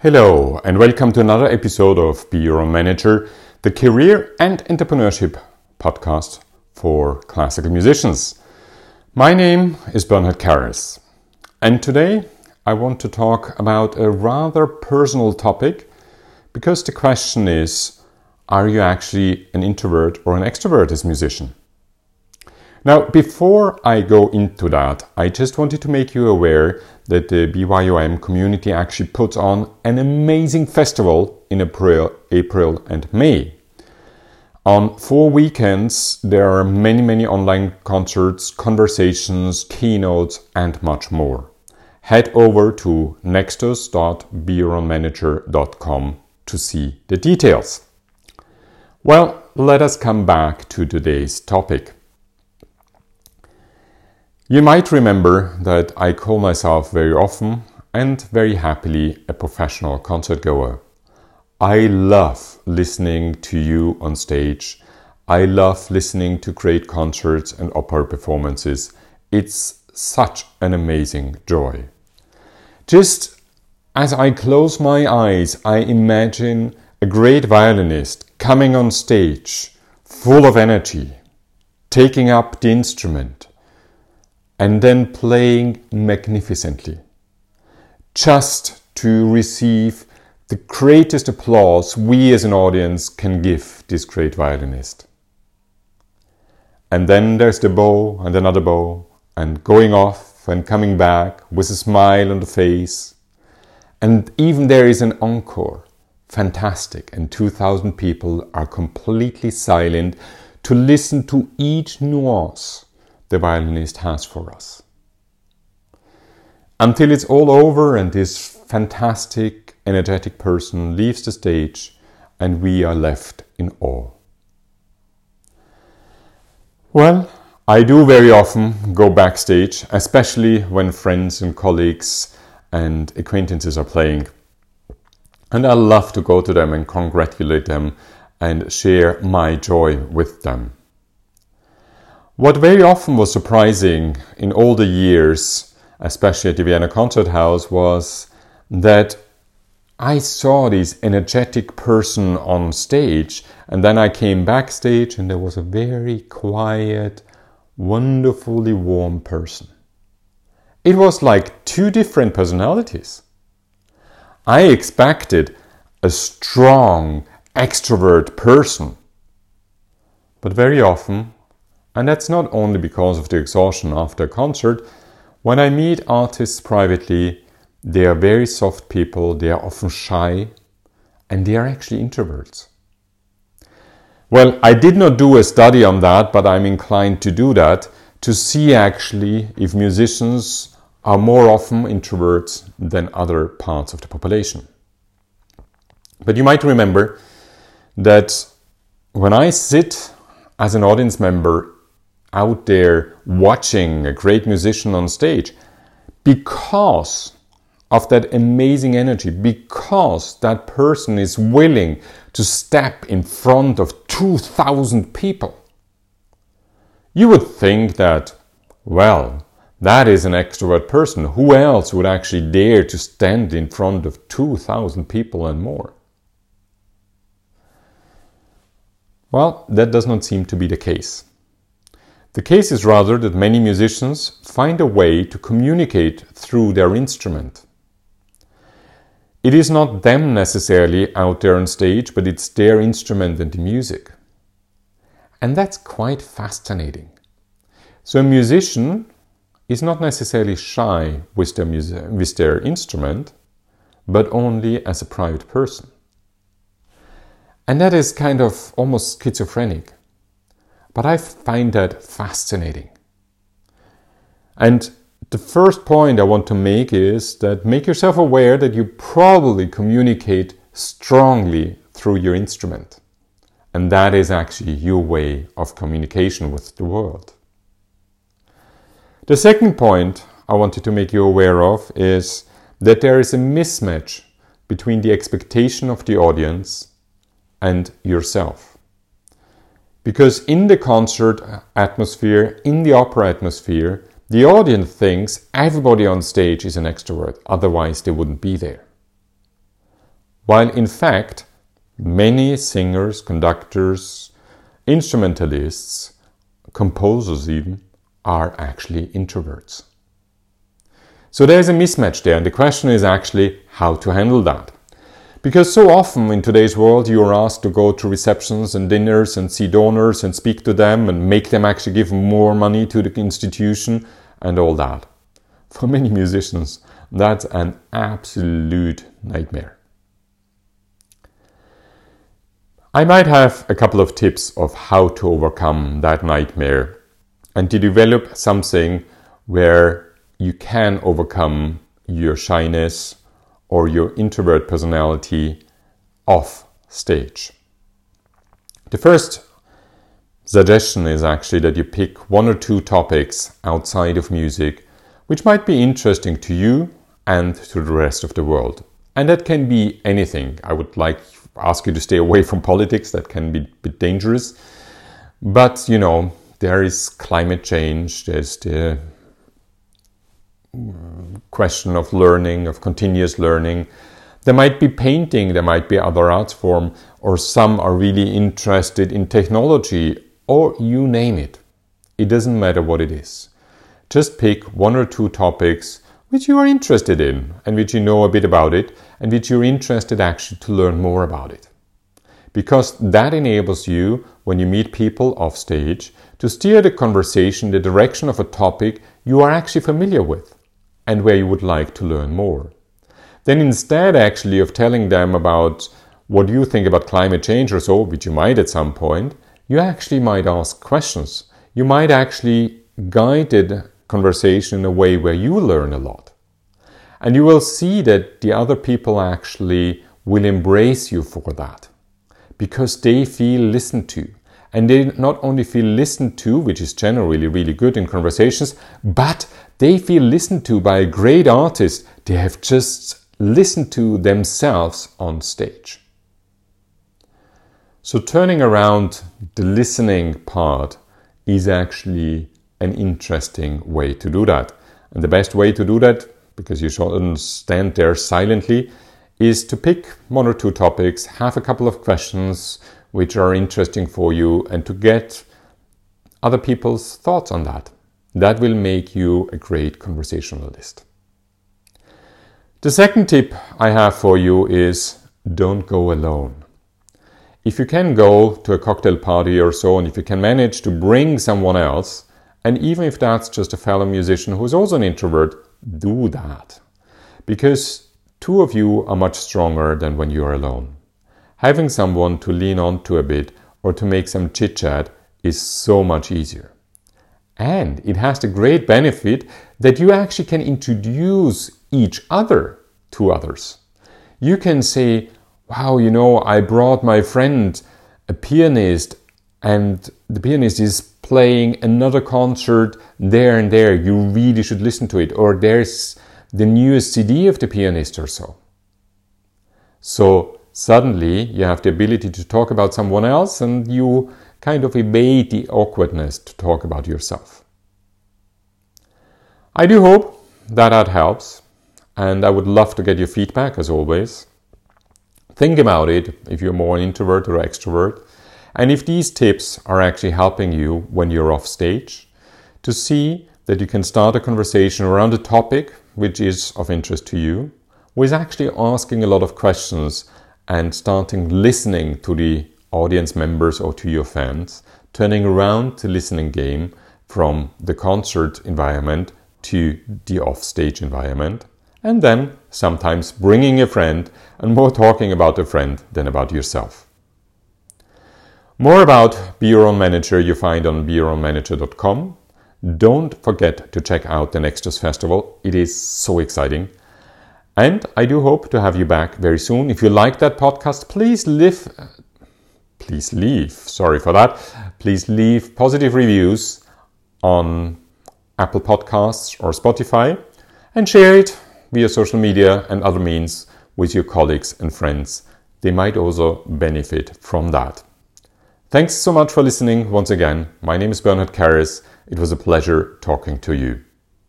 Hello, and welcome to another episode of Be Your Own Manager, the career and entrepreneurship podcast for classical musicians. My name is Bernhard Kerres, and today I want to talk about a rather personal topic because the question is are you actually an introvert or an extrovert as a musician? Now, before I go into that, I just wanted to make you aware that the BYOM community actually puts on an amazing festival in April, April and May. On four weekends, there are many, many online concerts, conversations, keynotes, and much more. Head over to nextus.beyourownmanager.com to see the details. Well, let us come back to today's topic. You might remember that I call myself very often and very happily a professional concert goer. I love listening to you on stage. I love listening to great concerts and opera performances. It's such an amazing joy. Just as I close my eyes, I imagine a great violinist coming on stage, full of energy, taking up the instrument and then playing magnificently, just to receive the greatest applause we as an audience can give this great violinist. And then there's the bow and another bow, and going off and coming back with a smile on the face. And even there is an encore. Fantastic. And 2,000 people are completely silent to listen to each nuance the violinist has for us. Until it's all over and this fantastic, energetic person leaves the stage and we are left in awe. Well, I do very often go backstage, especially when friends and colleagues and acquaintances are playing. And I love to go to them and congratulate them and share my joy with them. What very often was surprising in all the years, especially at the Vienna Concert House, was that I saw this energetic person on stage, and then I came backstage, and there was a very quiet, wonderfully warm person. It was like two different personalities. I expected a strong, extrovert person, but very often and that's not only because of the exhaustion after a concert. When I meet artists privately, they are very soft people, they are often shy, and they are actually introverts. Well, I did not do a study on that, but I'm inclined to do that to see actually if musicians are more often introverts than other parts of the population. But you might remember that when I sit as an audience member out there watching a great musician on stage because of that amazing energy, because that person is willing to step in front of 2,000 people. You would think that, well, that is an extrovert person. Who else would actually dare to stand in front of 2,000 people and more? Well, that does not seem to be the case. The case is rather that many musicians find a way to communicate through their instrument. It is not them necessarily out there on stage, but it's their instrument and the music. And that's quite fascinating. So, a musician is not necessarily shy with their, with their instrument, but only as a private person. And that is kind of almost schizophrenic. But I find that fascinating. And the first point I want to make is that make yourself aware that you probably communicate strongly through your instrument. And that is actually your way of communication with the world. The second point I wanted to make you aware of is that there is a mismatch between the expectation of the audience and yourself. Because in the concert atmosphere, in the opera atmosphere, the audience thinks everybody on stage is an extrovert, otherwise, they wouldn't be there. while in fact, many singers, conductors, instrumentalists, composers even, are actually introverts. So there's a mismatch there, and the question is actually how to handle that. Because so often in today's world, you are asked to go to receptions and dinners and see donors and speak to them and make them actually give more money to the institution and all that. For many musicians, that's an absolute nightmare. I might have a couple of tips of how to overcome that nightmare and to develop something where you can overcome your shyness or your introvert personality off stage. The first suggestion is actually that you pick one or two topics outside of music which might be interesting to you and to the rest of the world. And that can be anything. I would like ask you to stay away from politics, that can be a bit dangerous. But you know, there is climate change, there's the question of learning, of continuous learning. There might be painting, there might be other art form, or some are really interested in technology, or you name it. It doesn't matter what it is. Just pick one or two topics which you are interested in and which you know a bit about it and which you're interested actually to learn more about it. Because that enables you, when you meet people off stage, to steer the conversation the direction of a topic you are actually familiar with and where you would like to learn more. Then instead actually of telling them about what you think about climate change or so, which you might at some point, you actually might ask questions. You might actually guide the conversation in a way where you learn a lot. And you will see that the other people actually will embrace you for that because they feel listened to. And they not only feel listened to, which is generally really good in conversations, but they feel listened to by a great artist they have just listened to themselves on stage. So, turning around the listening part is actually an interesting way to do that. And the best way to do that, because you shouldn't stand there silently, is to pick one or two topics, have a couple of questions which are interesting for you, and to get other people's thoughts on that. That will make you a great conversationalist. The second tip I have for you is don't go alone. If you can go to a cocktail party or so, and if you can manage to bring someone else, and even if that's just a fellow musician who's also an introvert, do that. Because Two of you are much stronger than when you are alone. Having someone to lean on to a bit or to make some chit chat is so much easier. And it has the great benefit that you actually can introduce each other to others. You can say, Wow, you know, I brought my friend, a pianist, and the pianist is playing another concert there and there. You really should listen to it. Or there's the newest CD of the pianist or so. So suddenly you have the ability to talk about someone else and you kind of evade the awkwardness to talk about yourself. I do hope that that helps and I would love to get your feedback as always. Think about it if you're more an introvert or extrovert and if these tips are actually helping you when you're off stage to see that you can start a conversation around a topic which is of interest to you, with actually asking a lot of questions and starting listening to the audience members or to your fans, turning around the listening game from the concert environment to the off-stage environment, and then sometimes bringing a friend and more talking about a friend than about yourself. More about Be Your Own Manager you find on BeYourOwnManager.com don't forget to check out the Nextus Festival. It is so exciting. And I do hope to have you back very soon. If you like that podcast, please leave, please leave, sorry for that. Please leave positive reviews on Apple Podcasts or Spotify and share it via social media and other means with your colleagues and friends. They might also benefit from that. Thanks so much for listening once again. My name is Bernhard Kerres it was a pleasure talking to you.